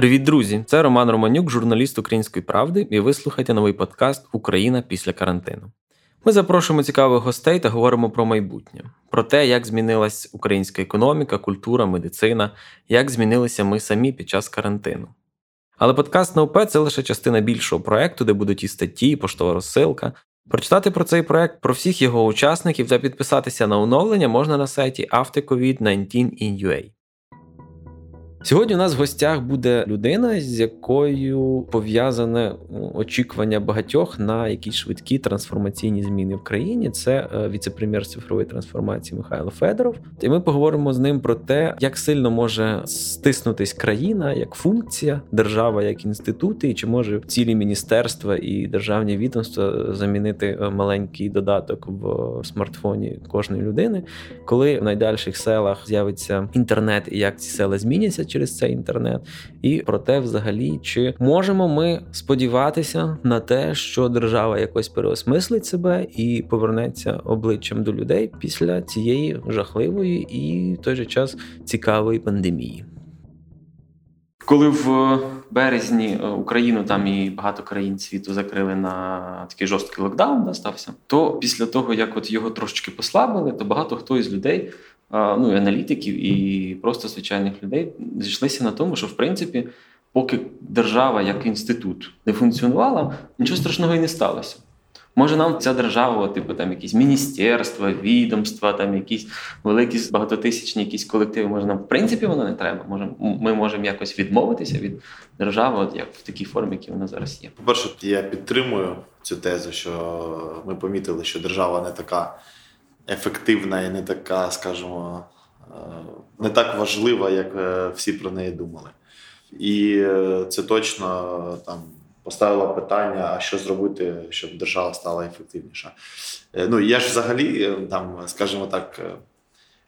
Привіт, друзі! Це Роман Романюк, журналіст Української правди, і ви слухаєте новий подкаст Україна після карантину. Ми запрошуємо цікавих гостей та говоримо про майбутнє, про те, як змінилась українська економіка, культура, медицина, як змінилися ми самі під час карантину. Але подкаст НОП це лише частина більшого проекту, де будуть і статті, і поштова розсилка. Прочитати про цей проект, про всіх його учасників та підписатися на оновлення можна на сайті aftercovid19in.ua. Сьогодні у нас в гостях буде людина, з якою пов'язане очікування багатьох на якісь швидкі трансформаційні зміни в країні. Це е, віце-прем'єр цифрової трансформації Михайло Федоров. І ми поговоримо з ним про те, як сильно може стиснутись країна як функція, держава як інститути, і чи може цілі міністерства і державні відомства замінити е, маленький додаток в смартфоні кожної людини, коли в найдальших селах з'явиться інтернет і як ці села зміняться через цей інтернет, і про те, взагалі, чи можемо ми сподіватися на те, що держава якось переосмислить себе і повернеться обличчям до людей після цієї жахливої і в той же час цікавої пандемії. Коли в березні е, Україну там і багато країн світу закрили на такий жорсткий локдаун, да, стався, то після того як от його трошечки послабили, то багато хто із людей ну, і аналітиків і просто звичайних людей зійшлися на тому, що в принципі, поки держава як інститут не функціонувала, нічого страшного і не сталося. Може, нам ця держава, типу там якісь міністерства, відомства, там якісь великі багатотисячні якісь колективи. Може, нам в принципі воно не треба. Може, ми можемо якось відмовитися від держави, от як в такій формі, які вона зараз є. По перше, я підтримую цю тезу, що ми помітили, що держава не така ефективна і не така, скажімо, е, не так важлива, як е, всі про неї думали. І е, це точно там поставило питання, а що зробити, щоб держава стала ефективніша. Ну я ж взагалі, там, скажімо так,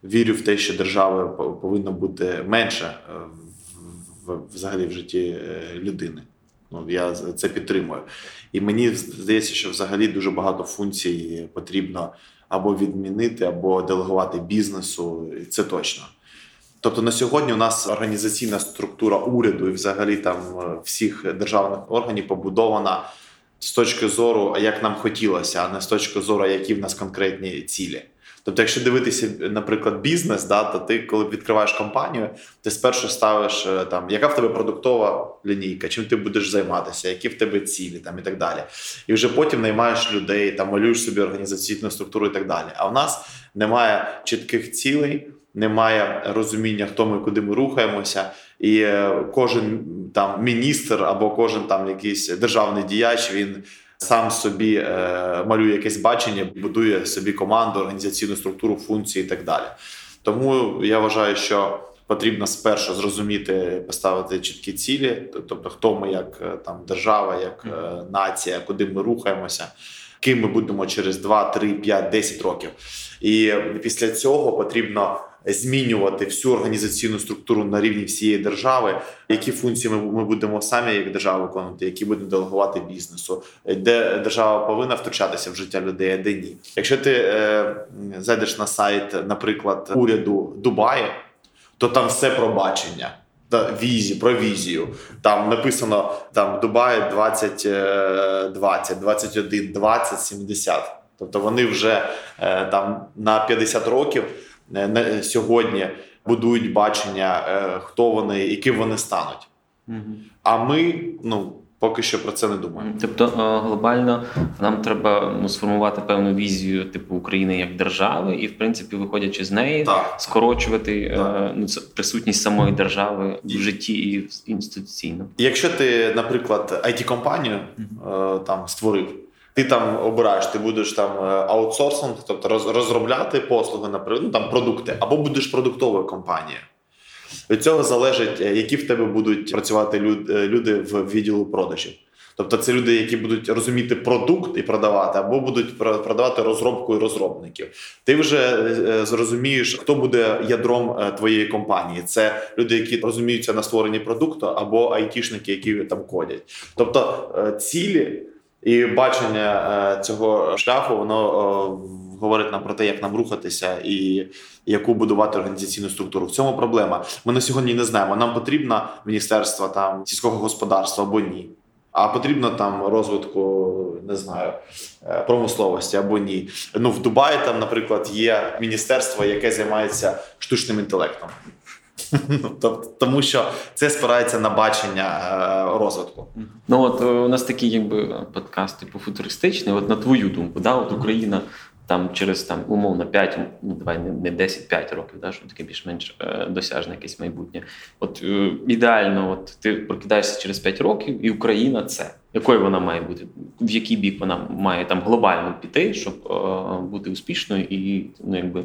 вірю в те, що держава повинна бути менше взагалі в житті людини. Ну, Я це підтримую. І мені здається, що взагалі дуже багато функцій потрібно або відмінити, або делегувати бізнесу. Це точно. Тобто на сьогодні у нас організаційна структура уряду і взагалі там е, всіх державних органів побудована з точки зору, як нам хотілося, а не з точки зору, які в нас конкретні цілі. Тобто, якщо дивитися, наприклад, бізнес, да, то ти, коли відкриваєш компанію, ти спершу ставиш е, там, яка в тебе продуктова лінійка, чим ти будеш займатися, які в тебе цілі там і так далі. І вже потім наймаєш людей, там малюєш собі організаційну структуру і так далі. А в нас немає чітких цілей. Немає розуміння, хто ми куди ми рухаємося, і е, кожен там міністр або кожен там якийсь державний діяч він сам собі е, малює якесь бачення, будує собі команду, організаційну структуру, функції і так далі. Тому я вважаю, що потрібно спершу зрозуміти, поставити чіткі цілі, тобто хто ми як е, там держава, як е, нація, куди ми рухаємося. Ким ми будемо через 2, 3, 5, 10 років, і після цього потрібно змінювати всю організаційну структуру на рівні всієї держави, які функції ми, будемо самі як держава виконувати, які будемо делегувати бізнесу, де держава повинна втручатися в життя людей, а де ні. Якщо ти е, зайдеш на сайт, наприклад, уряду Дубаю, то там все про бачення. Та візі про візію. Там написано там Дубай 2020, 21, 20, 70. Тобто вони вже е, там на 50 років на сьогодні будують бачення, е, хто вони і ким вони стануть. Угу. А ми ну. Поки що про це не думаємо. Тобто е, глобально нам треба ну, сформувати певну візію типу України як держави, і в принципі, виходячи з неї, так. скорочувати е, так. ну це присутність самої держави в житті і інституційно. Якщо ти, наприклад, it компанію угу. там створив, ти там обираєш, ти будеш там е, аутсорсинг, тобто розробляти послуги наприклад, ну, там продукти, або будеш продуктовою компанією. Від цього залежить, е, які в тебе будуть працювати е, люди в відділу продажів. Тобто це люди, які будуть розуміти продукт і продавати, або будуть продавати розробку і розробників. Ти вже зрозумієш, хто буде ядром твоєї компанії. Це люди, які розуміються на створенні продукту, або айтішники, які там кодять. Тобто цілі і бачення цього шляху, воно говорить нам про те, як нам рухатися і яку будувати організаційну структуру. В цьому проблема. Ми на сьогодні не знаємо. Нам потрібно міністерство там сільського господарства або ні. А потрібно там розвитку, не знаю, е, промисловості або ні. Ну в Дубаї там, наприклад, є міністерство, яке займається штучним інтелектом. Тобто, тому що це спирається на бачення е, розвитку. Ну от у нас такий, якби подкаст типу футуристичний. От на твою думку, да, от Україна там через там умовно 5, ну давай не 10-5 років, да, щоб таке більш-менш е, досяжне якесь майбутнє. От е, ідеально, от ти прокидаєшся через 5 років, і Україна це якою вона має бути, в який бік вона має там глобально піти, щоб е, бути успішною і ну якби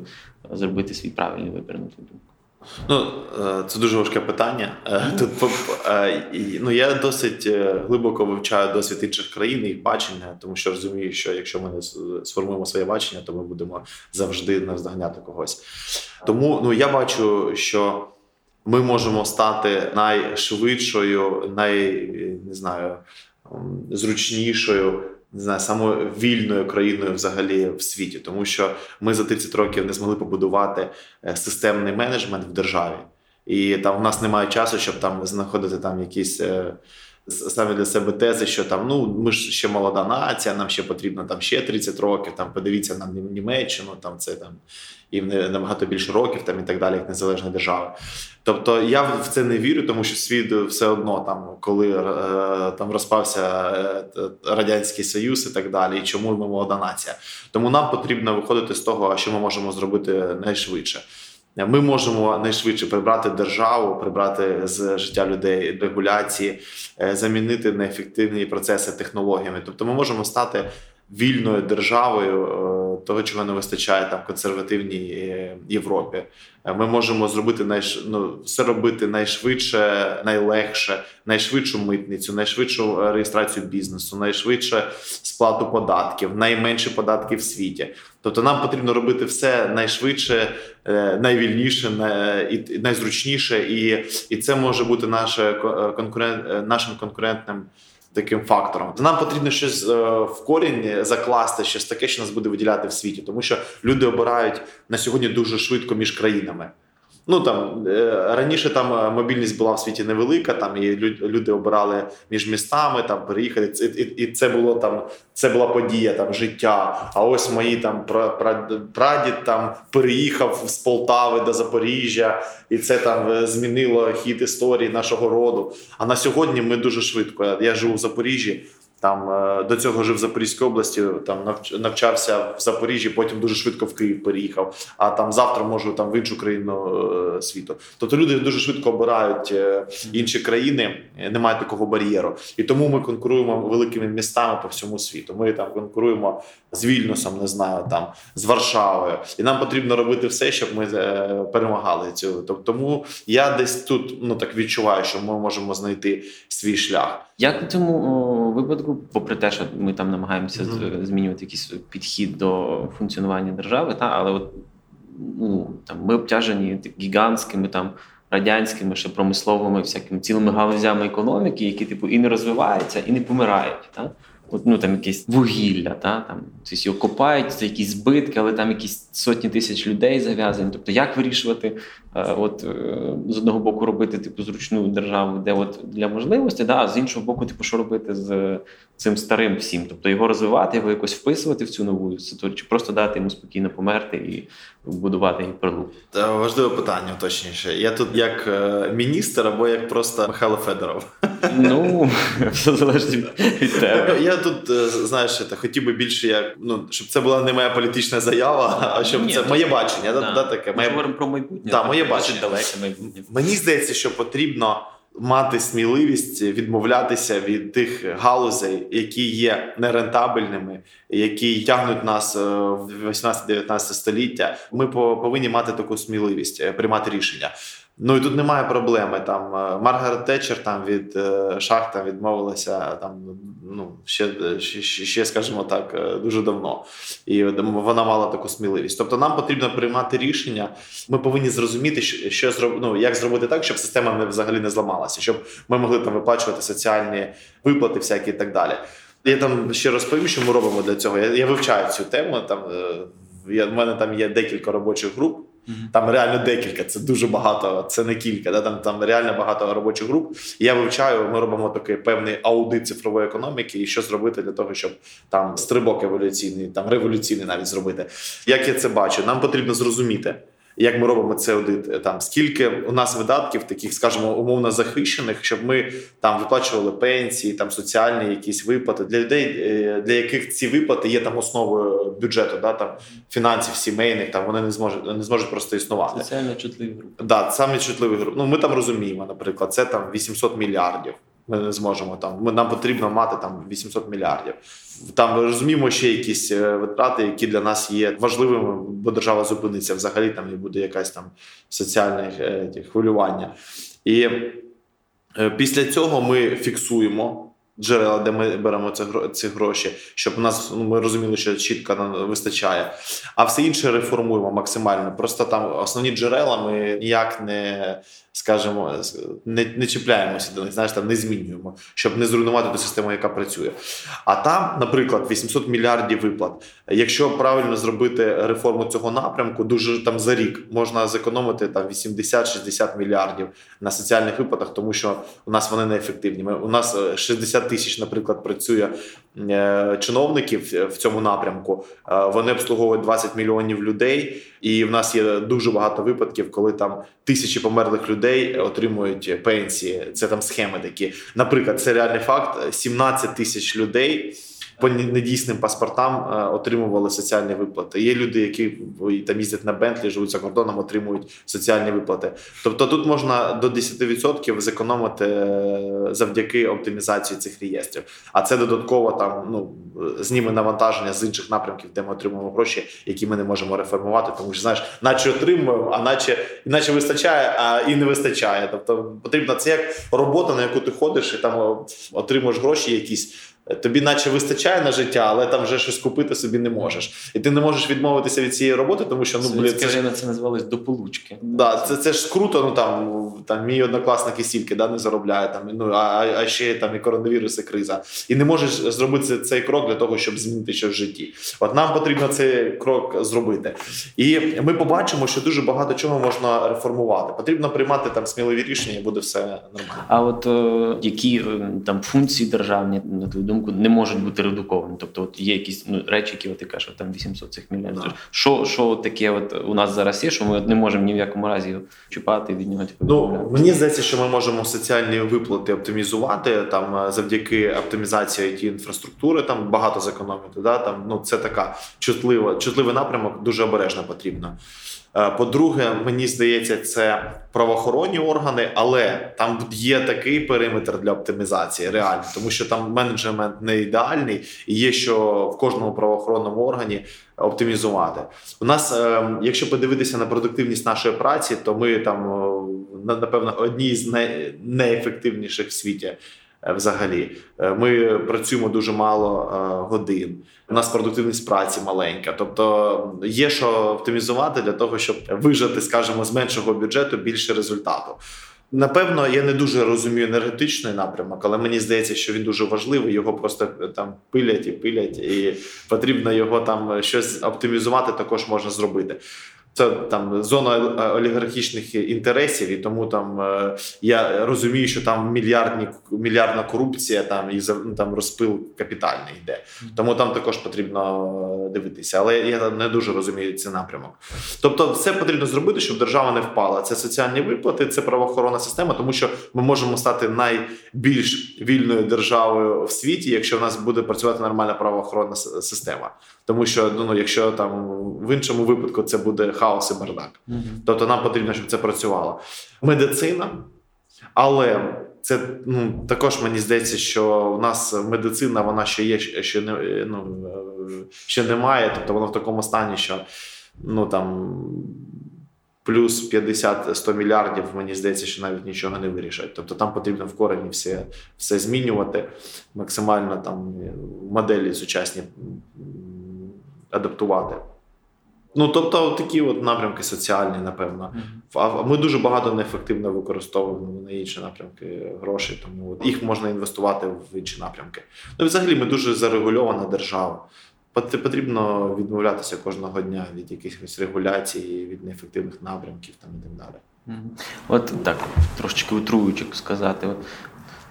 зробити свій правильний вибір на твою думку. Ну, е, це дуже важке питання. Е, тут е, ну, я досить глибоко вивчаю досвід інших країн і їх бачення, тому що розумію, що якщо ми не сформуємо своє бачення, то ми будемо завжди наздоганяти когось. Тому ну я бачу, що ми можемо стати найшвидшою, най не знаю, зручнішою не знаю, самовільною країною взагалі в світі, тому що ми за 30 років не змогли побудувати е, системний менеджмент в державі, і там в нас немає часу, щоб там знаходити там якісь. Е, Саме для себе тези, що там ну ми ж ще молода нація, нам ще потрібно там ще 30 років. Там подивіться на Німеччину, там це там їм набагато більше років, там і так далі, як незалежна держава. Тобто я в це не вірю, тому що світ все одно там, коли е, там розпався е, радянський союз і так далі, і чому ми молода нація. Тому нам потрібно виходити з того, що ми можемо зробити найшвидше. Ми можемо найшвидше прибрати державу, прибрати з життя людей регуляції, е, замінити неефективні процеси технологіями. Тобто, ми можемо стати вільною державою, того, чого не вистачає там консервативній е, Європі. Е, ми можемо зробити найш... ну, все робити найшвидше, найлегше, найшвидшу митницю, найшвидшу реєстрацію бізнесу, найшвидше сплату податків, найменші податки в світі. Тобто нам потрібно робити все найшвидше, найвільніше, найзручніше, і і це може бути наше конкурент, нашим конкурентним таким фактором. Нам потрібно щось е, в корінь закласти, щось таке, що нас буде виділяти в світі, тому що люди обирають на сьогодні дуже швидко між країнами. Ну там е, раніше там е, мобільність була в світі невелика, там і люди обирали між містами, там переїхати. І, це було там, це була подія там життя. А ось мої там прадід там переїхав з Полтави до Запоріжжя, і це там е, змінило хід історії нашого роду. А на сьогодні ми дуже швидко. Я живу в Запоріжжі. Там е, до цього жив в Запорізькій області, там навчався в Запоріжжі, потім дуже швидко в Київ переїхав. А там завтра можу там в іншу країну е, світу. Тобто люди дуже швидко обирають е, інші країни, немає такого бар'єру. І тому ми конкуруємо великими містами по всьому світу. Ми там конкуруємо з Вільнюсом, не знаю, там з Варшавою, і нам потрібно робити все, щоб ми перемагали цю. Тому я десь тут ну так відчуваю, що ми можемо знайти свій шлях. Як у цьому випадку, попри те, що ми там намагаємося mm-hmm. змінювати якийсь підхід до функціонування держави, та але от ну там ми обтяжені гігантськими там радянськими ще промисловими всякими цілими галузями економіки, які типу і не розвиваються, і не помирають. Та? Ну там якесь вугілля, та там тобто його копають, це якісь збитки, але там якісь сотні тисяч людей зав'язані. Тобто, як вирішувати, е, от е, з одного боку робити типу зручну державу, де от для можливості, да, а з іншого боку, типу, що робити з цим старим всім, тобто його розвивати, його якось вписувати в цю нову ситуацію, чи просто дати йому спокійно померти і будувати гіперлуп? Та важливе питання, точніше. Я тут як е, міністр або як просто Михайло Федоров. Ну все залежить від тебе. Я тут е, знаєш, я хотів би більше, як ну щоб це була не моя політична заява, а щоб Ні, це моє бачення. Да, да, таке. Ми говоримо про майбутнє. Так, моє бачення. далеке майбутнє. Мені здається, що потрібно мати сміливість відмовлятися від тих галузей, які є нерентабельними, які тягнуть нас е, в 18-19 століття. Ми повинні мати таку сміливість е, приймати рішення. Ну і тут немає проблеми. Там е, Маргарет Тетчер там від е, шах там відмовилася там ну ще, ще, ще, скажімо так, е, дуже давно. І вона мала таку сміливість. Тобто, нам потрібно приймати рішення. Ми повинні зрозуміти, що ну, як зробити так, щоб система не взагалі не зламалася, щоб ми могли там виплачувати соціальні виплати, всякі і так далі. Я там ще розповім, що ми робимо для цього. Я я вивчаю цю тему. Там я, в мене там є декілька робочих груп. Там реально декілька, це дуже багато, це не кілька. Да? Там там реально багато робочих груп. Я вивчаю, ми робимо такий певний аудит цифрової економіки, і що зробити для того, щоб там стрибок еволюційний, там революційний навіть зробити. Як я це бачу, нам потрібно зрозуміти як ми робимо це аудит, е, там скільки у нас видатків, таких, скажімо, умовно захищених, щоб ми там виплачували пенсії, там соціальні якісь виплати для людей, е, для яких ці виплати є там основою бюджету, да там фінансів сімейних, там вони не зможуть не зможуть просто існувати. Соціально чутливі групи. Да, саме чутливі групи. Ну ми там розуміємо, наприклад, це там 800 мільярдів. Ми не зможемо там. Ми нам потрібно мати там 800 мільярдів. Там розуміємо ще якісь е, витрати, які для нас є важливими, бо держава зупиниться взагалі. Там і буде якась там соціальне е, хвилювання. І е, після цього ми фіксуємо. Джерела, де ми беремо ці гроші, щоб нас ну, ми розуміли, що чітко нам вистачає, а все інше реформуємо максимально. Просто там основні джерела ми ніяк не скажімо, не не чіпляємося до них, знаєш, там не змінюємо, щоб не зруйнувати ту систему, яка працює. А там, наприклад, 800 мільярдів виплат. Якщо правильно зробити реформу цього напрямку, дуже там за рік можна зекономити там 80-60 мільярдів на соціальних виплатах, тому що у нас вони неефективні. Ми, у нас 60 е, тисяч, наприклад, працює чиновників в цьому напрямку. Е, вони обслуговують 20 мільйонів людей, і в нас є дуже багато випадків, коли там тисячі померлих людей отримують пенсії. Це там схеми такі. Наприклад, це реальний факт: 17 тисяч людей по недійсним паспортам е, отримували соціальні виплати. Є люди, які там їздять на Бентлі, живуть за кордоном, отримують соціальні виплати. Тобто тут можна до 10% зекономити е, завдяки оптимізації цих реєстрів. А це додатково там ну зніме навантаження з інших напрямків, де ми отримуємо гроші, які ми не можемо реформувати, тому що знаєш, наче отримуємо, а наче іначе вистачає, а і не вистачає. Тобто потрібна це як робота, на яку ти ходиш і там отримуєш гроші якісь. Тобі, наче вистачає на життя, але там вже щось купити собі не можеш. І ти не можеш відмовитися від цієї роботи, тому що ну блін, це ж... це називалось до получки. Да, це це ж круто. Ну там там мій однокласник і стільки да, не заробляє там. Ну а а ще там і коронавірус, і криза. І не можеш зробити цей крок для того, щоб змінити щось в житті. От нам потрібно цей крок зробити. І ми побачимо, що дуже багато чого можна реформувати. Потрібно приймати там сміливі рішення, і буде все нормально. А от о, які там функції державні на твою думку? Думку, не можуть бути редуковані. Тобто, от є якісь ну, речі, які от ти кажеш, там 800 цих мільярдів. Да. Що що таке от у нас зараз є, що ми от не можемо ні в якому разі чіпати від нього? Типу, ну, Мені здається, що ми можемо соціальні виплати оптимізувати там е, завдяки оптимізації it інфраструктури, там багато зекономити. Да? Там, ну, Це така чутлива, чутливий напрямок, дуже обережно потрібно. Е, по-друге, мені здається, це правоохоронні органи, але там є такий периметр для оптимізації, реально, тому що там менеджмент не ідеальний, і є що в кожному правоохоронному органі оптимізувати. У нас, е, якщо подивитися на продуктивність нашої праці, то ми там напевно одні з найнеефективніших в світі. Е, взагалі, ми працюємо дуже мало годин у нас продуктивність праці маленька. Тобто є що оптимізувати для того, щоб вижати, скажімо, з меншого бюджету більше результату. Напевно, я не дуже розумію енергетичний напрямок, але мені здається, що він дуже важливий. Його просто там пилять і пилять, і потрібно його там щось оптимізувати. Також можна зробити. Це там зона олігархічних інтересів, і тому там е, я розумію, що там мільярдні мільярдна корупція, там і ну, там розпил капітальний йде. Тому там також потрібно е, дивитися. Але я не дуже розумію цей напрямок. Тобто, все потрібно зробити, щоб держава не впала. Це соціальні виплати, це правоохоронна система, тому що ми можемо стати найбільш вільною державою в світі, якщо в нас буде працювати нормальна правоохоронна система. Тому що ну, якщо там в іншому випадку це буде хаос і бардак. Угу. Тобто нам потрібно, щоб це працювало. Медицина, але це ну, також мені здається, що в нас медицина вона ще є, ще не ну, ще немає. Тобто вона в такому стані, що ну там плюс 50-100 мільярдів, мені здається, що навіть нічого не вирішать. Тобто там потрібно в корені все все змінювати, максимально там моделі сучасні адаптувати. Ну, тобто, такі от напрямки соціальні, напевно. А ми дуже багато неефективно використовуємо на інші напрямки грошей, тому от їх можна інвестувати в інші напрямки. Ну, взагалі, ми дуже зарегульована держава. Потрібно відмовлятися кожного дня від якихось регуляцій, від неефективних напрямків там і так далі. От так, трошечки утруючи сказати.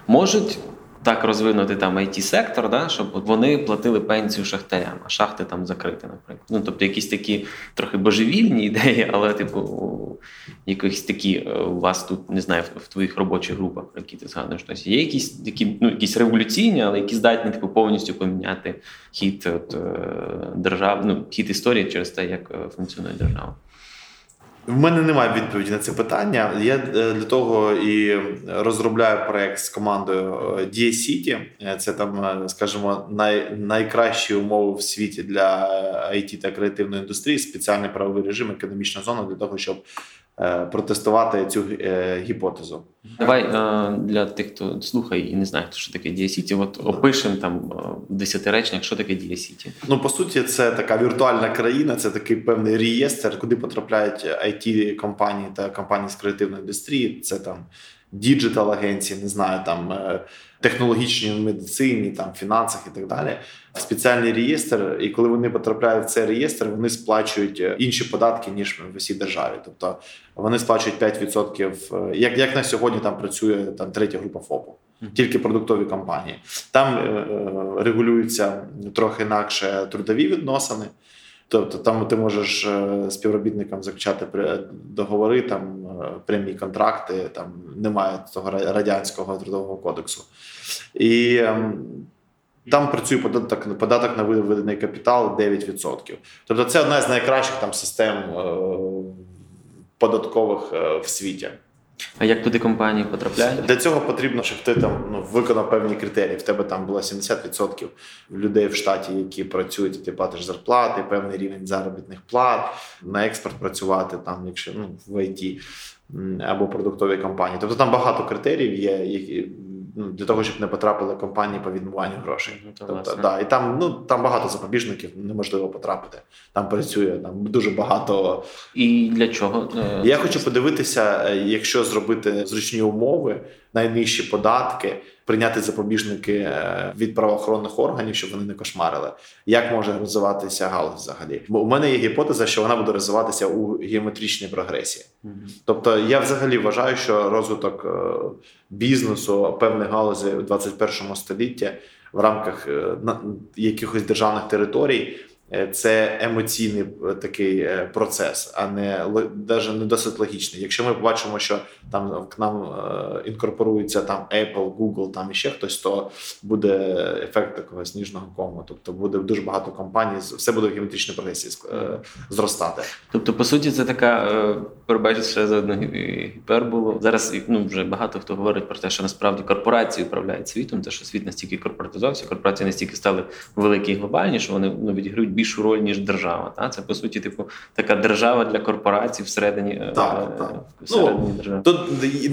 Можуть так розвинути там it сектор да, щоб вони платили пенсію шахтарям, а шахти там закриті, наприклад. Ну тобто, якісь такі трохи божевільні ідеї, але, типу, якісь такі е, у вас тут не знаю, в твоїх робочих групах, про які ти згадуєш, тобто є якісь такі, ну якісь революційні, але які здатні типу повністю поміняти хід от, е, держав, ну хід історії через те, як е, функціонує держава. В мене немає відповіді на це питання. Я е, для того і розробляю проект з командою е, Сіті. Е, це там, скажімо, най, найкращі умови в світі для IT та креативної індустрії, спеціальний правовий режим, економічна зона для того, щоб протестувати цю е, гіпотезу. Давай е, для тих, хто слухає і не знає, що таке Дія.City, от опишемо там в десятиречник, що таке Дія.City. Ну по суті, це така віртуальна країна, це такий певний реєстр, куди потрапляють IT компанії та компанії з креативної індустрії. Це там digital агенції, не знаю, там е, технологічній медицині, там фінансах і так далі. Спеціальний реєстр, і коли вони потрапляють в цей реєстр, вони сплачують е, інші податки ніж в усій державі. Тобто вони сплачують 5%, е, Як як на сьогодні там працює там третя група ФОПу, тільки продуктові компанії. Там е, регулюються трохи інакше трудові відносини. Тобто там ти можеш е, співробітникам заключати договори, там е, прямі контракти, там немає того радянського трудового кодексу. І ем, там працює податок податок на виведений капітал 9%. Тобто це одна з найкращих там систем е, податкових в світі. А як туди компанії потрапляють? Для цього потрібно, щоб ти там ну, виконав певні критерії. В тебе там було 70% людей в штаті, які працюють, і ти платиш зарплати, певний рівень заробітних плат, на експорт працювати там, якщо ну в ІТ або продуктові компанії. Тобто там багато критеріїв є, ну, для того, щоб не потрапили компанії по відмиванню грошей. Ну, тобто, да, І там ну, там багато запобіжників, неможливо потрапити. Там працює там дуже багато. І для чого? Е, Я хочу подивитися, е, якщо зробити зручні умови, найнижчі податки прийняти запобіжники е, від правоохоронних органів, щоб вони не кошмарили. Як може розвиватися галузь взагалі? Бо у мене є гіпотеза, що вона буде розвиватися у геометричній прогресії. Mm-hmm. Тобто, я взагалі вважаю, що розвиток е, бізнесу певних галузей у 21 столітті в рамках е, якихось державних територій. Е, це емоційний е, такий е, процес, а не навіть не досить логічний. Якщо ми побачимо, що там к нам інкорпорується там Apple, Google, там і ще хтось, то буде ефект такого сніжного кому. Тобто буде дуже багато компаній, все буде в геометричній прогресії зростати. Тобто, по суті, це така перебачте ще за одну гіперболу. Зараз ну вже багато хто говорить про те, що насправді корпорації управляють світом, те, що світ настільки корпоратизувався, корпорації настільки стали великі і глобальні, що вони ну відіграють більшу роль, ніж держава. Та? Це по суті, типу, така держава для корпорацій всередині е, так, е, так. всередині ну, держави. Тут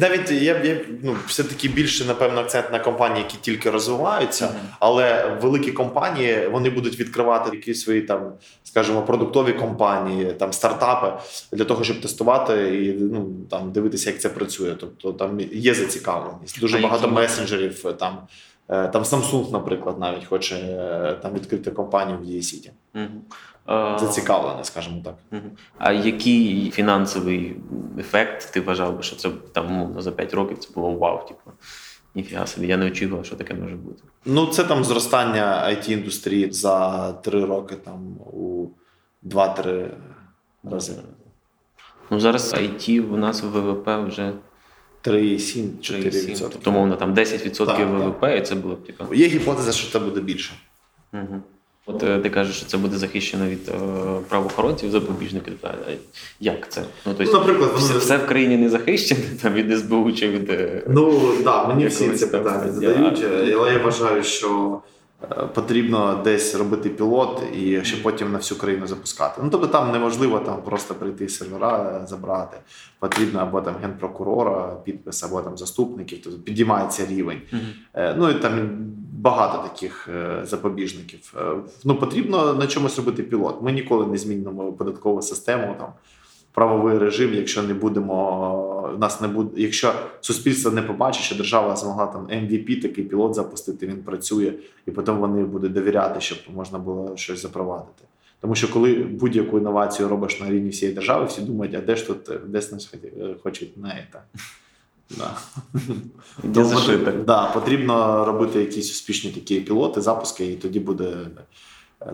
навіть я я ну, все-таки більше, напевно, акцент на компанії, які тільки розвиваються, mm-hmm. але великі компанії вони будуть відкривати якісь свої там, скажімо, продуктові компанії, там стартапи для того, щоб тестувати і ну там дивитися, як це працює. Тобто там є зацікавленість. Дуже а багато які... месенджерів там. Е, там Samsung, наприклад, навіть хоче е, там відкрити компанію в Дії-Сіті. Угу. Зацікавлене, скажімо так. Угу. А який фінансовий ефект ти вважав би, що це там умовно за 5 років це було вау? Типу, ніфіга собі, я не очікував, що таке може бути. Ну, це там зростання it індустрії за 3 роки там у 2-3 рази. Ну, зараз IT у нас в ВВП вже 3,7-4%. Тобто, мовно, там 10% так, ВВП, так. і це було б типу. Є гіпотеза, що це буде більше. Угу. От е, ти кажеш, що це буде захищено від е, правоохоронців, запобіжників. Як це? Ну, тобто, ну, наприклад, все, все в країні не захищено там, від СБУ чи від. Е, ну так, да, мені всі це питання задають, але я вважаю, що Е, потрібно десь робити пілот і ще потім на всю країну запускати. Ну тобто там неможливо там просто прийти сервера е, забрати. Потрібно або там генпрокурора, підпис, або там заступників. Тобто підіймається рівень. Mm-hmm. Ну і там багато таких запобіжників. Ну потрібно на чомусь робити пілот. Ми ніколи не змінимо податкову систему там правовий режим, якщо не будемо нас не буде, якщо суспільство не побачить, що держава змогла там MVP, такий пілот запустити, він працює, і потім вони будуть довіряти, щоб можна було щось запровадити. Тому що коли будь-яку інновацію робиш на рівні всієї держави, всі думають, а де ж тут десь нас хочуть на це. Да. Да, потрібно робити якісь успішні такі пілоти, запуски, і тоді буде,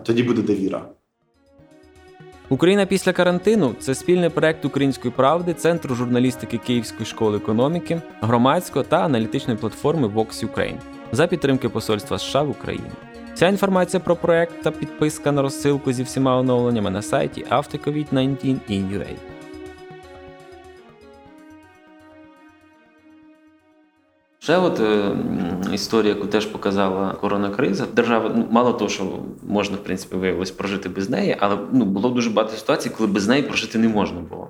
тоді буде довіра. Україна після карантину це спільний проект української правди, центру журналістики Київської школи економіки, громадського та аналітичної платформи Vox Ukraine за підтримки Посольства США в Україні. Вся інформація про проект та підписка на розсилку зі всіма оновленнями на сайті aftercovid19in.ua. Ще от е, історія, яку теж показала коронакриза. Держава ну мало того, що можна в принципі виявилось прожити без неї, але ну було дуже багато ситуацій, коли без неї прожити не можна було.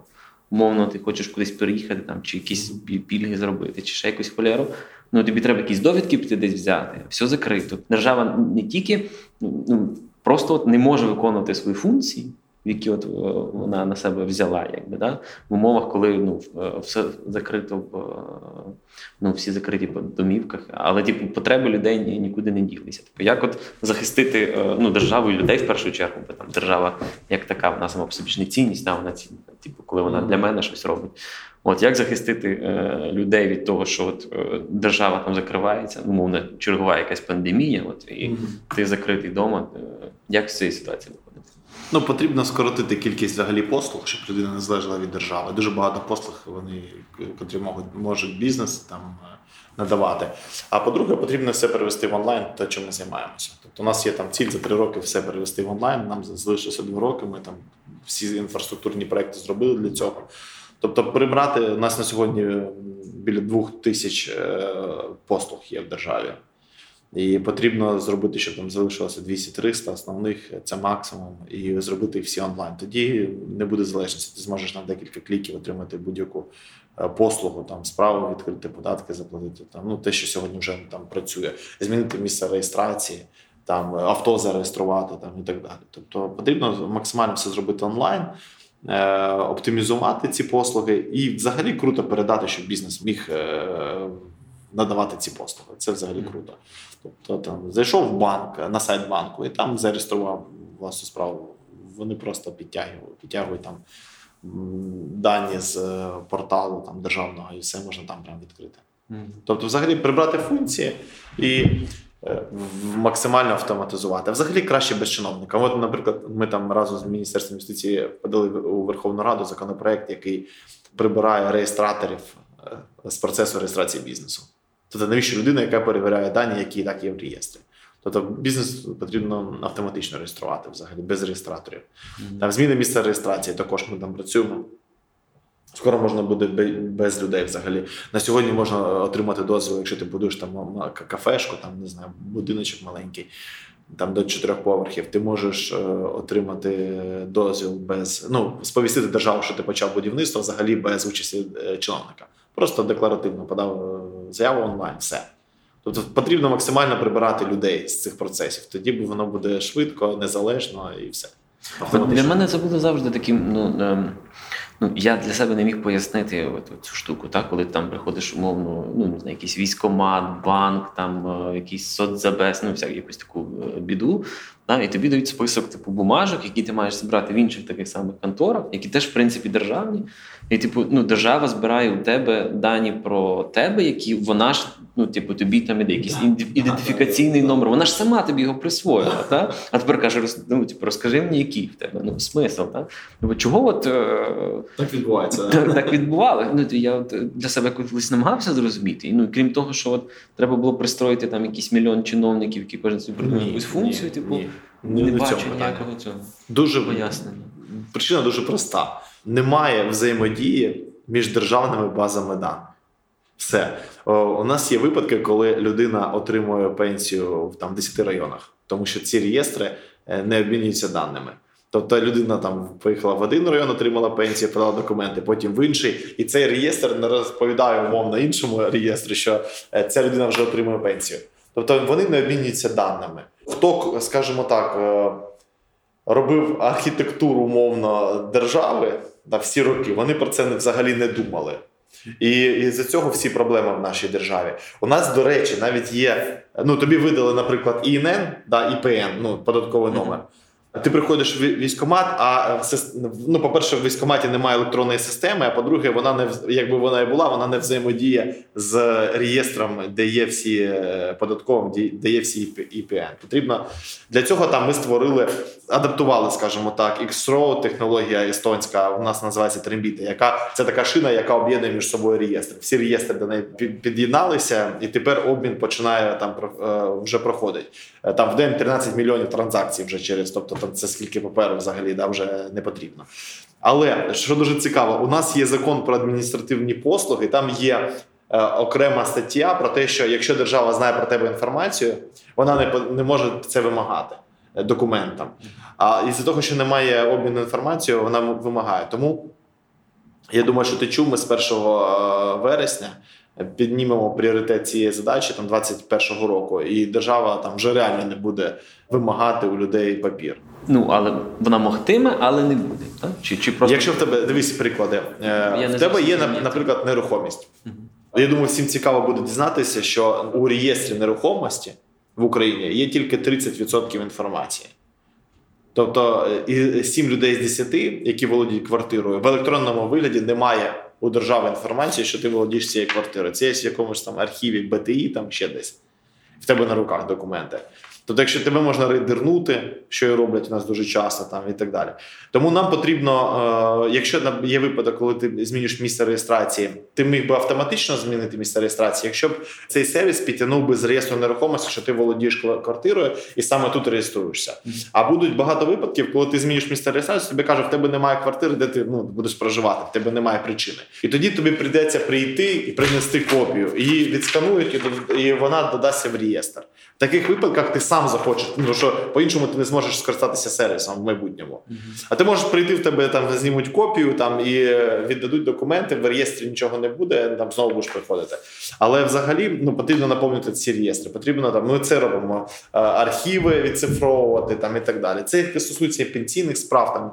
Умовно, ти хочеш кудись переїхати, там чи якісь пільги зробити, чи ще якусь холеру. Ну тобі треба якісь довідки піти десь взяти. Все закрито. Держава не тільки ну просто от не може виконувати свої функції які от е, вона на себе взяла, якби да в умовах, коли ну е, все закрито в е, ну всі закриті по домівках, але типу потреби людей нікуди не ділися. Типу, як от захистити ну державу і людей в першу чергу, бо там держава як така, вона сама по собі ж не цінність, да, вона цінна, типу, коли вона для мене щось робить. От як захистити е, людей від того, що от е, держава там закривається, умовно чергова якась пандемія, от і mm-hmm. ти закритий вдома. Е, як з цієї ситуації? Ну, потрібно скоротити кількість взагалі послуг, щоб людина не залежала від держави. Дуже багато послуг вони котрі можуть можуть бізнес там е, надавати. А по-друге, потрібно все перевести в онлайн, те, чим ми займаємося. Тобто, у нас є там ціль за три роки все перевести в онлайн. Нам залишилося два роки. Ми там всі інфраструктурні проекти зробили для цього. Тобто, прибрати у нас на сьогодні біля двох тисяч е, послуг є в державі. І потрібно зробити, щоб там залишилося 200-300 основних, це максимум, і зробити всі онлайн. Тоді не буде залежності. Ти зможеш на декілька кліків отримати будь-яку е, послугу, там справу відкрити, податки заплатити. Там ну те, що сьогодні вже там працює, змінити місце реєстрації, там авто зареєструвати там і так далі. Тобто потрібно максимально все зробити онлайн. Е, оптимізувати ці послуги і взагалі круто передати, щоб бізнес міг е, надавати ці послуги. Це взагалі круто. Тобто там зайшов в банк на сайт банку і там зареєстрував власну справу. Вони просто підтягують, підтягують там дані з е, порталу там державного, і все можна там прям відкрити. Mm-hmm. Тобто, взагалі, прибрати функції і е, максимально автоматизувати. взагалі краще без чиновника. От, наприклад, ми там разом з міністерством юстиції подали у Верховну Раду законопроект, який прибирає реєстраторів е, з процесу реєстрації бізнесу. Тобто, навіщо людина, яка перевіряє дані, які і так є в реєстрі? Тобто бізнес потрібно автоматично реєструвати взагалі без реєстраторів. Mm-hmm. Там зміни місця реєстрації також ми там працюємо. Скоро можна буде без людей взагалі. На сьогодні можна отримати дозвіл, якщо ти будуєш там кафешку, там не знаю, будиночок маленький, там до чотирьох поверхів. Ти можеш е, отримати дозвіл без ну сповістити державу, що ти почав будівництво взагалі без участі е, чиновника. Просто декларативно подав е, заяву онлайн, все. Тобто потрібно максимально прибирати людей з цих процесів. Тоді воно буде швидко, незалежно і все. Для мене це було завжди таким. ну, ем, Ну, я для себе не міг пояснити от, цю штуку, так, коли там приходиш умовно, ну не знаю, якийсь військомат, банк, там е, якийсь соцзабез, ну всяку якусь таку е, біду. Так, і тобі дають список типу бумажок, які ти маєш збирати в інших таких самих конторах, які теж в принципі державні. І типу, ну держава збирає у тебе дані про тебе, які вона ж ну, типу, тобі там іде якийсь ідентифікаційний номер. Вона ж сама тобі його присвоїла. Та? А тепер каже, ну, типу, розкажи мені, який в тебе ну, смисл. Та? Тобто, чого от е, так відбувається? Так, так відбувалося. Ну, я от для себе колись намагався зрозуміти. І, ну, крім того, що от треба було пристроїти там якийсь мільйон чиновників, які кожен собі якусь функцію, ні, типу, ні. Не, не бачу ніякого цього. Дуже пояснення. Причина дуже проста: немає взаємодії між державними базами даних. Все. У нас є випадки, коли людина отримує пенсію в там 10 районах, тому що ці реєстри е, не обмінюються даними. Тобто людина там поїхала в один район, отримала пенсію, подала документи, потім в інший, і цей реєстр не розповідає умовно іншому реєстру, що е, ця людина вже отримує пенсію. Тобто вони не обмінюються даними. Хто, скажімо так, е, робив архітектуру умовно держави на всі роки, вони про це взагалі не думали. І і за цього всі проблеми в нашій державі. У нас, до речі, навіть є. Ну тобі видали, наприклад, ІНН, да, ІПН, ну податковий номер. Ти приходиш в військкомат, а е, ну, по-перше, в військкоматі немає електронної системи. А по-друге, вона не якби вона і була, вона не взаємодіє з реєстром, де є всі е, податковим, де є всі ІПН. Потрібно для цього там ми створили, адаптували, скажімо так, X-Row, технологія естонська. У нас називається Трембіта, яка це така шина, яка об'єднує між собою реєстри. Всі реєстри до неї під'єдналися, і тепер обмін починає там е, вже проходить. Там в день 13 мільйонів транзакцій вже через, тобто там це скільки паперу взагалі да, вже не потрібно. Але що дуже цікаво, у нас є закон про адміністративні послуги, там є е, окрема стаття про те, що якщо держава знає про тебе інформацію, вона не не може це вимагати е, документам. А із-за того, що немає обміну інформацією, вона вимагає. Тому я думаю, що ти чув, ми з 1 е, вересня піднімемо пріоритет цієї задачі там 21-го року, і держава там вже реально не буде вимагати у людей папір. Ну але вона могтиме, але не буде. Так? Чи чи просто якщо в тебе дивись приклади, е, Я в тебе є наприклад нерухомість. Угу. Я думаю, всім цікаво буде дізнатися, що у реєстрі нерухомості в Україні є тільки 30% інформації. Тобто е, і 7 людей з 10, які володіють квартирою, в електронному вигляді немає у держави інформації, що ти володієш цією квартирою. Це є в якомусь там архіві БТІ, там ще десь. В тебе на руках документи. Тобто, якщо тебе можна рейдернути, що і роблять у нас дуже часто, там і так далі. Тому нам потрібно, е, якщо є випадок, коли ти змінюєш місце реєстрації, ти міг би автоматично змінити місце реєстрації, якщо б цей сервіс підтягнув би з реєстру нерухомості, що ти володієш квартирою і саме тут реєструєшся. А будуть багато випадків, коли ти змінюєш місце реєстрації, тобі кажуть, в тебе немає квартири, де ти ну, будеш проживати, в тебе немає причини. І тоді тобі прийдеться прийти і принести копію. Її відсканують, і вона додасться в реєстр. Таких випадках ти сам захочеш, ну що по-іншому ти не зможеш скористатися сервісом в майбутньому. Uh-huh. А ти можеш прийти в тебе, там знімуть копію там і віддадуть документи, в реєстрі нічого не буде, там знову будеш приходити. Але взагалі ну, потрібно наповнити ці реєстри. Потрібно там, ми це робимо, архіви відцифровувати там і так далі. Це стосується пенсійних справ там.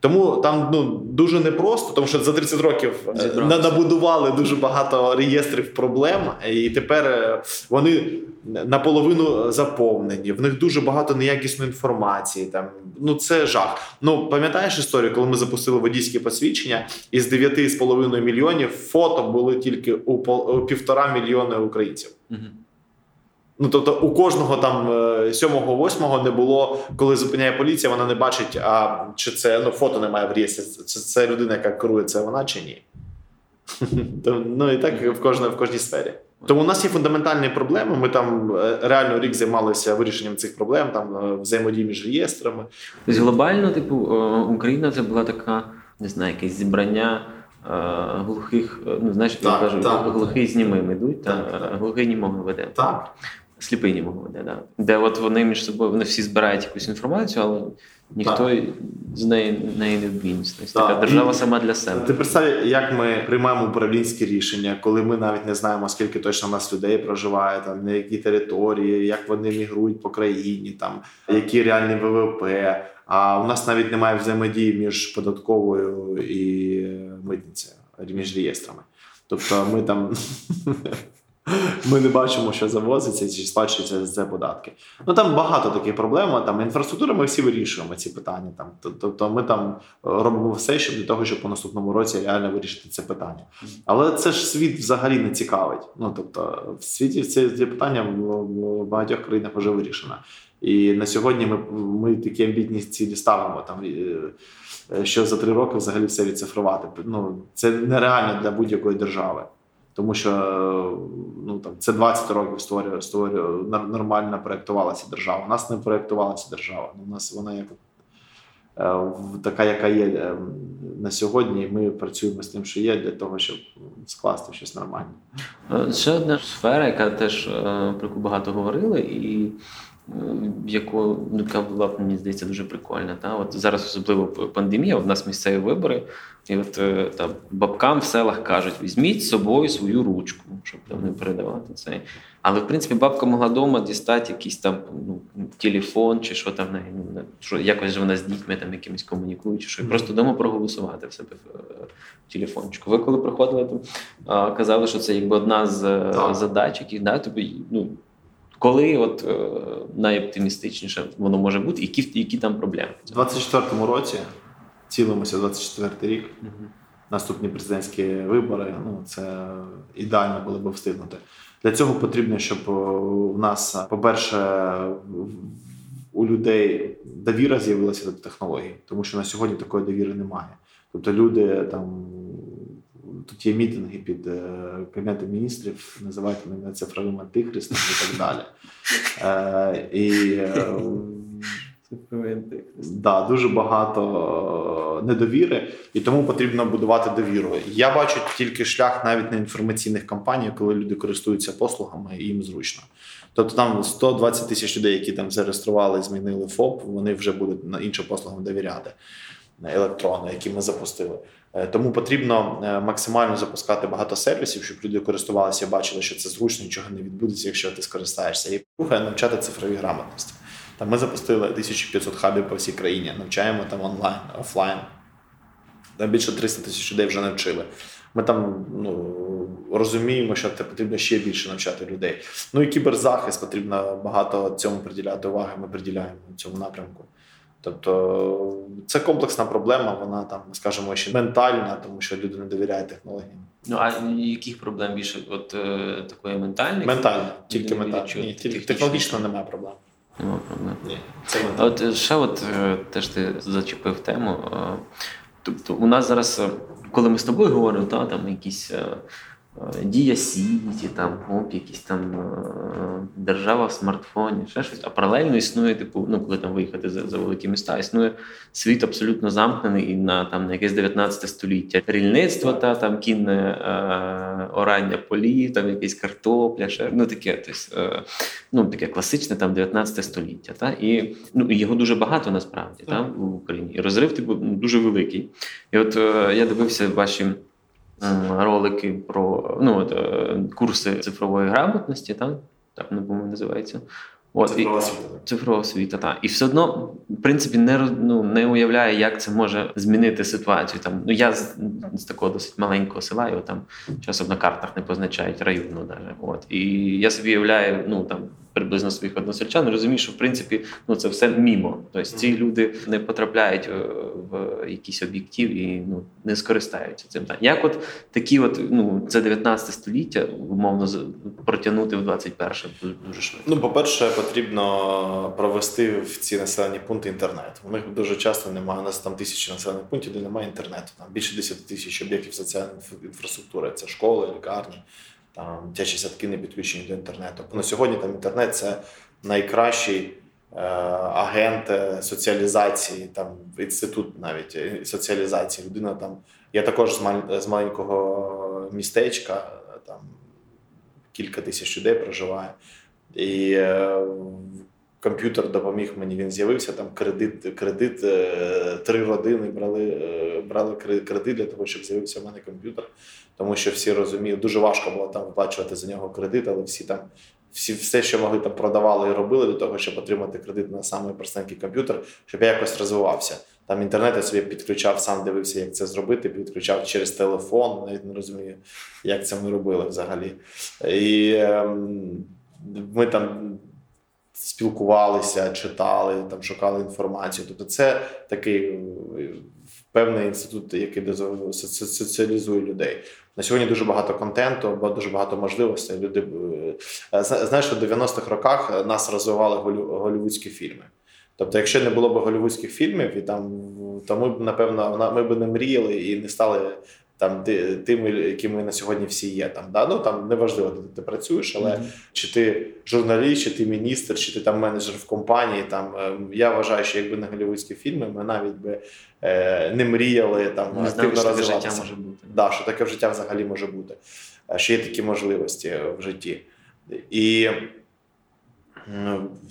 Тому там ну дуже непросто, тому що за 30 років е, Зібрався. набудували дуже багато реєстрів проблем, і тепер е, вони наполовину заповнені. В них дуже багато неякісної інформації. Там ну це жах. Ну пам'ятаєш історію, коли ми запустили водійське посвідчення, із 9,5 мільйонів фото були тільки у півтора мільйони українців. Угу. Ну, тобто, у кожного там е, сьомого, восьмого не було, коли зупиняє поліція, вона не бачить, а чи це ну, фото немає в реєстрі, це, це людина, яка керує це вона чи ні. Ну і так в кожній, в кожній сфері. Тому у нас є фундаментальні проблеми. Ми там е, реально рік займалися вирішенням цих проблем, там е, взаємодії між реєстрами. Тобто глобально, типу, Україна це була така, не знаю, якесь зібрання. Глухих, ну знаєш, так, я кажу, так, глухий з німим йдуть, так, та глухий німого веде. Так. Сліпий німого веде, да. де от вони між собою вони всі збирають якусь інформацію, але ніхто так. з неї неї не обмінюється. Тобто така держава сама для себе. Ти представ, як ми приймаємо управлінські рішення, коли ми навіть не знаємо, скільки точно у нас людей проживає, там на якій території, як вони мігрують по країні, там які реальні ВВП. А у нас навіть немає взаємодії між податковою і митницею, між реєстрами. Тобто ми там. Ми не бачимо, що завозиться чи сплачується за податки. Ну там багато таких проблем. Там інфраструктура, ми всі вирішуємо ці питання. Там тобто, ми там робимо все, щоб для того, щоб по наступному році реально вирішити це питання. Але це ж світ взагалі не цікавить. Ну тобто, в світі це питання в багатьох країнах вже вирішено. І на сьогодні ми ми такі амбітні цілі ставимо там. Е, що за три роки взагалі все відцифрувати. Ну це нереально для будь-якої держави. Тому що ну там це 20 років створює створює нормально проєктувалася держава. У нас не проєктувалася держава. У нас вона як така, яка є на сьогодні. Ми працюємо з тим, що є, для того, щоб скласти щось нормальне. Ще одна сфера, яка теж про яку багато говорили, і ну, яка була б, мені здається, дуже прикольна. Та? От Зараз особливо пандемія, у нас місцеві вибори, і от е, там бабкам в селах кажуть: візьміть з собою свою ручку, щоб там не передавати це. Але в принципі бабка могла вдома дістати якийсь там ну, телефон чи що там ну, що якось вона з дітьми там якимось комунікує, чи що, і просто вдома проголосувати в себе в, в телефончику. Ви коли приходили, то казали, що це якби одна з так. задач, які да, тобі ну. Коли от е, найоптимістичніше воно може бути, які які там проблеми? У 24-му році цілимося 24 рік. Угу. Наступні президентські вибори. Ну це ідеально було б встигнути. Для цього потрібно, щоб е, у нас, по-перше, у людей довіра з'явилася до технологій, тому що на сьогодні такої довіри немає. Тобто люди там Тут є мітинги під е, Кабінетом міністрів, називають мене цифровим антихристом і так далі. Е, і е, да, дуже багато недовіри, і тому потрібно будувати довіру. Я бачу тільки шлях навіть на інформаційних кампаніях, коли люди користуються послугами і їм зручно. Тобто там 120 тисяч людей, які там зареєстрували, змінили ФОП, вони вже будуть на іншим послугам довіряти електронно, які ми запустили. Е, тому потрібно е, максимально запускати багато сервісів, щоб люди користувалися бачили, що це зручно, нічого не відбудеться, якщо ти скористаєшся. І друге навчати цифрові грамотності. Там ми запустили 1500 хабів по всій країні, навчаємо там онлайн, офлайн. Там більше 300 тисяч людей вже навчили. Ми там ну, розуміємо, що це потрібно ще більше навчати людей. Ну і кіберзахист потрібно багато цьому приділяти уваги. Ми приділяємо цьому напрямку. Тобто це комплексна проблема, вона там, скажімо, ще ментальна, тому що люди не довіряють технологіям. Ну а яких проблем більше? От е, такої ментальної? Ментальна, тільки ментальна. Ні, тільки технологічно немає проблем. Нема проблем. Ні, це От е, ще от е, теж ти зачепив тему. Е, тобто, у нас зараз, коли ми з тобою говоримо, та, там якісь Е, Дія Сіті, там оп, якісь там е, держава в смартфоні, ще щось. А паралельно існує, типу, ну коли там виїхати за за великі міста, існує світ абсолютно замкнений і на там на якесь 19 століття. Рільництво та там кінне е, орання полів, там якась картопля, ще ну таке тобто, е, ну таке класичне там 19 століття. Та? І ну, його дуже багато насправді та, в Україні. І розрив типу, дуже великий. І от е, я дивився ваші ролики про ну, от, е, курси цифрової грамотності, так, так не по-моєму називається. От, Цифрова освіта. Цифрова освіта, так. І все одно, в принципі, не ну, не уявляє, як це може змінити ситуацію. Там, ну, Я з, з такого досить маленького села, його там часом на картах не позначають району. Даже. От. І я собі уявляю, ну там приблизно своїх односельчан, розумію, що в принципі ну це все мімо. Тобто ці люди не потрапляють е, в якийсь об'єктив і ну не скористаються цим. Як от такі, от ну це 19 століття, умовно протягнути в 21 дуже швидко? Ну, по-перше, потрібно провести в ці населені пункти інтернет. У них дуже часто немає у нас там тисячі населених пунктів, де немає інтернету. Там більше 10 тисяч об'єктів соціальної інфраструктури. Це школи, лікарні там дитячі садки не підключені до інтернету. На сьогодні там інтернет це найкращий е, агент е, соціалізації, там інститут навіть е, соціалізації. Людина там. Я також з, маленького містечка, там кілька тисяч людей проживає. І е, комп'ютер допоміг мені. Він з'явився там кредит, кредит е, три родини брали е, брали кредит для того, щоб з'явився в мене комп'ютер. Тому що всі розуміли, дуже важко було там виплачувати за нього кредит, але всі там. Всі все, що могли там продавали і робили для того, щоб отримати кредит на самий простенький комп'ютер, щоб я якось розвивався. Там інтернет я собі підключав, сам дивився, як це зробити. Підключав через телефон. Навіть не розумію, як це ми робили взагалі. І е, ми там спілкувалися, читали, там шукали інформацію. Тобто, це такий е, певний інститут, який соціалізує людей. На сьогодні дуже багато контенту, дуже багато можливостей. Люди е, знаєш, в 90-х роках нас розвивали голівудські фільми. Тобто, якщо не було б голівудських фільмів, і там то ми б напевно ми б не мріяли і не стали там тими, якими на сьогодні всі є. Там да ну там неважливо, де ти працюєш, але mm-hmm. чи ти журналіст, чи ти міністр, чи ти там менеджер в компанії. Там е, я вважаю, що якби не голівудські фільми, ми навіть би е, не мріяли там не активно знав, розвиватися. Життя може бути. Да, що таке в життя взагалі може бути, що є такі можливості в житті. І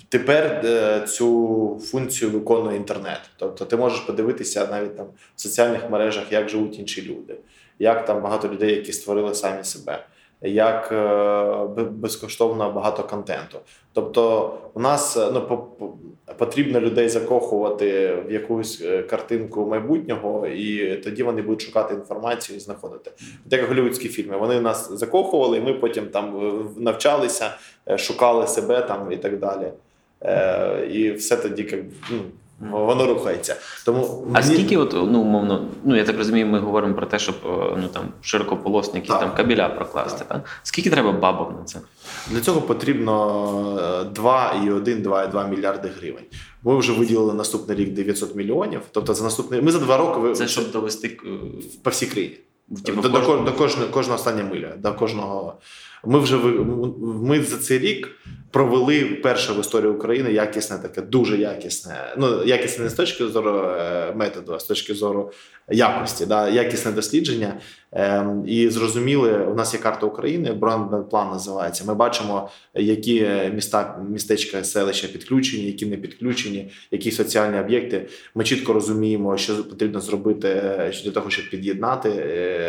Тепер е, цю функцію виконує інтернет. Тобто ти можеш подивитися навіть там в соціальних мережах, як живуть інші люди, як там багато людей, які створили самі себе, як е, безкоштовно багато контенту. Тобто, у нас е, ну, потрібно людей закохувати в якусь картинку майбутнього, і тоді вони будуть шукати інформацію і знаходити. Як голівудські фільми. Вони нас закохували, і ми потім там навчалися, шукали себе там і так далі. Е, і все тоді як, ну, воно рухається. Тому А мені... скільки, от, ну, умовно, ну я так розумію, ми говоримо про те, щоб е, ну, там, широкополосні якісь там кабеля прокласти. Так. Так? Скільки треба бабок на це? Для цього потрібно 2,1-2,2 е, мільярди гривень. Ми вже виділили наступний рік 900 мільйонів. Тобто за наступний ми за два роки це щоб довести по всій країні. Типу, до, до, до кожного кожного остання миля, до кожного. Ми вже ми за цей рік провели перше в історії України якісне таке, дуже якісне. Ну якісне не з точки зору е, методу, а з точки зору якості, да, якісне дослідження. Ем, і зрозуміли, у нас є карта України, план називається. Ми бачимо, які міста, містечка, селища підключені, які не підключені, які соціальні об'єкти. Ми чітко розуміємо, що потрібно зробити е, для того, щоб під'єднати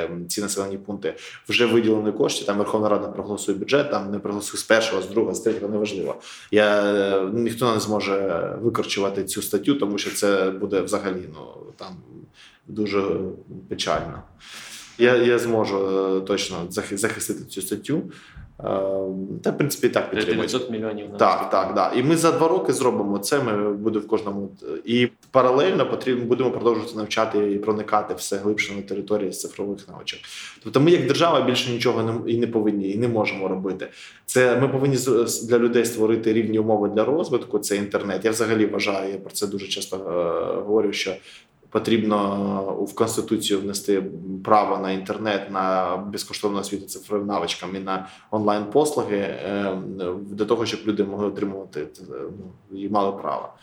ем, ці населені пункти. Вже виділені кошти. Там Верховна Рада проголосує бюджет, там не проголосує з першого, з другого, з третього, неважливо. Я е, ніхто не зможе викорчувати цю статтю, тому що це буде взагалі ну там дуже печально. Я я зможу е, точно захистити цю статтю. Е, та, в принципі, так підтримують. 900 мільйонів на Так, так, так. І ми за два роки зробимо це. Ми буде в кожному. І паралельно потрібно будемо продовжувати навчати і проникати все глибше на території з цифрових навичок. Тобто, ми, як держава, більше нічого не і не повинні, і не можемо робити. Це ми повинні для людей створити рівні умови для розвитку. Це інтернет. Я взагалі вважаю, я про це дуже часто е, говорю. Що Потрібно в конституцію внести право на інтернет, на безкоштовну освіту цифровим навичкам і на онлайн послуги ем, для того, щоб люди могли отримувати ну, і мали право.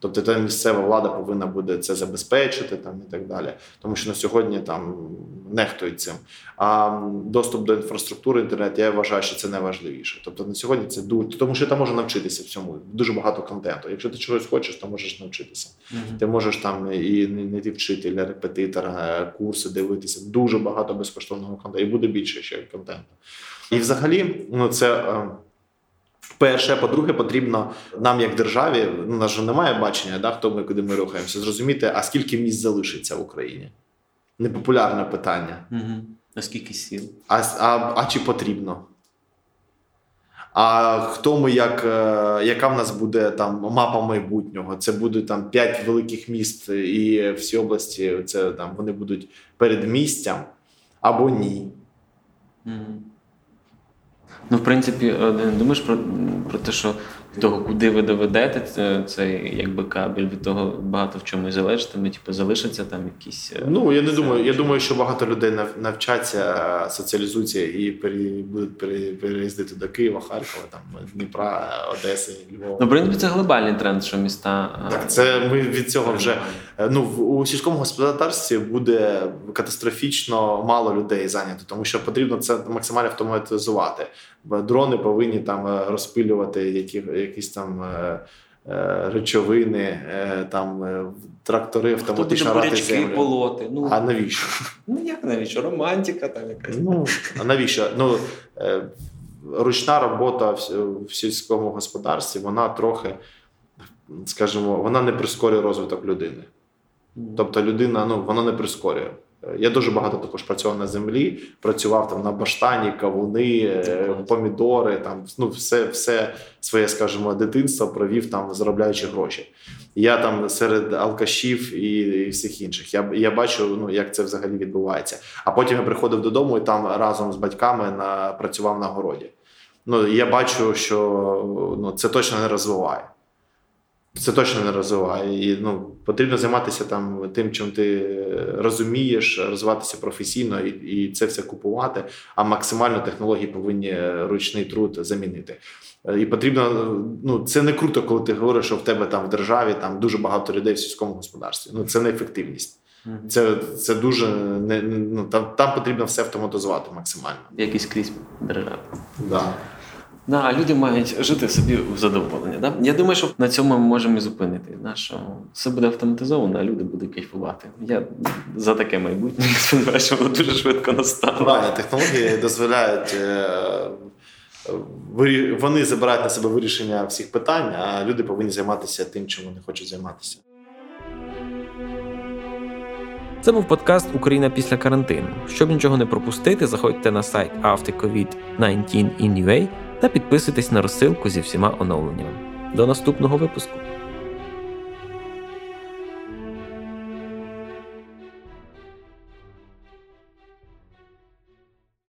Тобто та місцева влада повинна буде це забезпечити там і так далі. Тому що на сьогодні там нехтують цим. А доступ до інфраструктури інтернет, я вважаю, що це найважливіше. Тобто на сьогодні це дуже тому, що там можна навчитися всьому. Дуже багато контенту. Якщо ти чогось хочеш, то можеш навчитися. Mm-hmm. Ти можеш там і не вчителя, репетитора, курси дивитися. Дуже багато безкоштовного контенту. І буде більше ще контенту. І взагалі, ну це. Е, Перше, по-друге, потрібно нам, як державі, ну нас же немає бачення, да, хто ми куди ми рухаємося, зрозуміти, а скільки місць залишиться в Україні. Непопулярне питання. Угу. А скільки сіл? А, а, а чи потрібно? А хто ми, як, е, яка в нас буде там мапа майбутнього? Це буде там п'ять великих міст, і всі області це там вони будуть перед місцям або ні. Ну, в принципі, е, думаєш про про те, що того, куди ви доведете цей якби кабель, від того багато в чому залежатиме, типу, залишаться там якісь. Е, ну я не думаю. Я думаю, що багато людей навчаться, соціалізуються і пере, будуть переїздити до Києва, Харкова, там Дніпра, Одеси, Львова. Ну, в принципі, це глобальний тренд, що міста. Е, так, це ми від цього вже ну у сільському господарстві буде катастрофічно мало людей зайнято, тому що потрібно це максимально автоматизувати. Дрони повинні там розпилювати які якісь там е, е, речовини, е, там трактори автоматично рати землю. полоти. Ну, А навіщо? Ну як навіщо? Романтика там якась. Ну, а навіщо? Ну, Ручна робота в сільському господарстві, вона трохи, скажімо, вона не прискорює розвиток людини. Тобто людина ну, вона не прискорює. Я дуже багато також працював на землі, працював там на баштані, кавуни, е, помідори, там ну все все своє, скажімо, дитинство провів там, заробляючи гроші. Я там серед алкашів і, і всіх інших. Я я бачу, ну як це взагалі відбувається. А потім я приходив додому і там разом з батьками на, працював на городі. Ну я бачу, що ну, це точно не розвиває. Це точно не розвиває. І ну, потрібно займатися там тим, чим ти розумієш, розвиватися професійно і, і це все купувати. А максимально технології повинні ручний труд замінити. І потрібно, ну це не круто, коли ти говориш, що в тебе там в державі там дуже багато людей в сільському господарстві. Ну це не ефективність. Це це дуже не ну там там потрібно все автоматизувати максимально. Якийсь крізь держави. Да. Да, люди мають жити собі в задоволення. Да? Я думаю, що на цьому ми можемо і зупинити. Да? Що все буде автоматизовано, а люди будуть кайфувати. Я за таке майбутнє сподіваюся, що воно дуже швидко настане. Правильно, технології дозволяють. Вони забирають на себе вирішення всіх питань, а люди повинні займатися тим, чим вони хочуть займатися. Це був подкаст Україна після карантину. Щоб нічого не пропустити, заходьте на сайт aftercovid19in.ua та підписуйтесь на розсилку зі всіма оновленнями. До наступного випуску.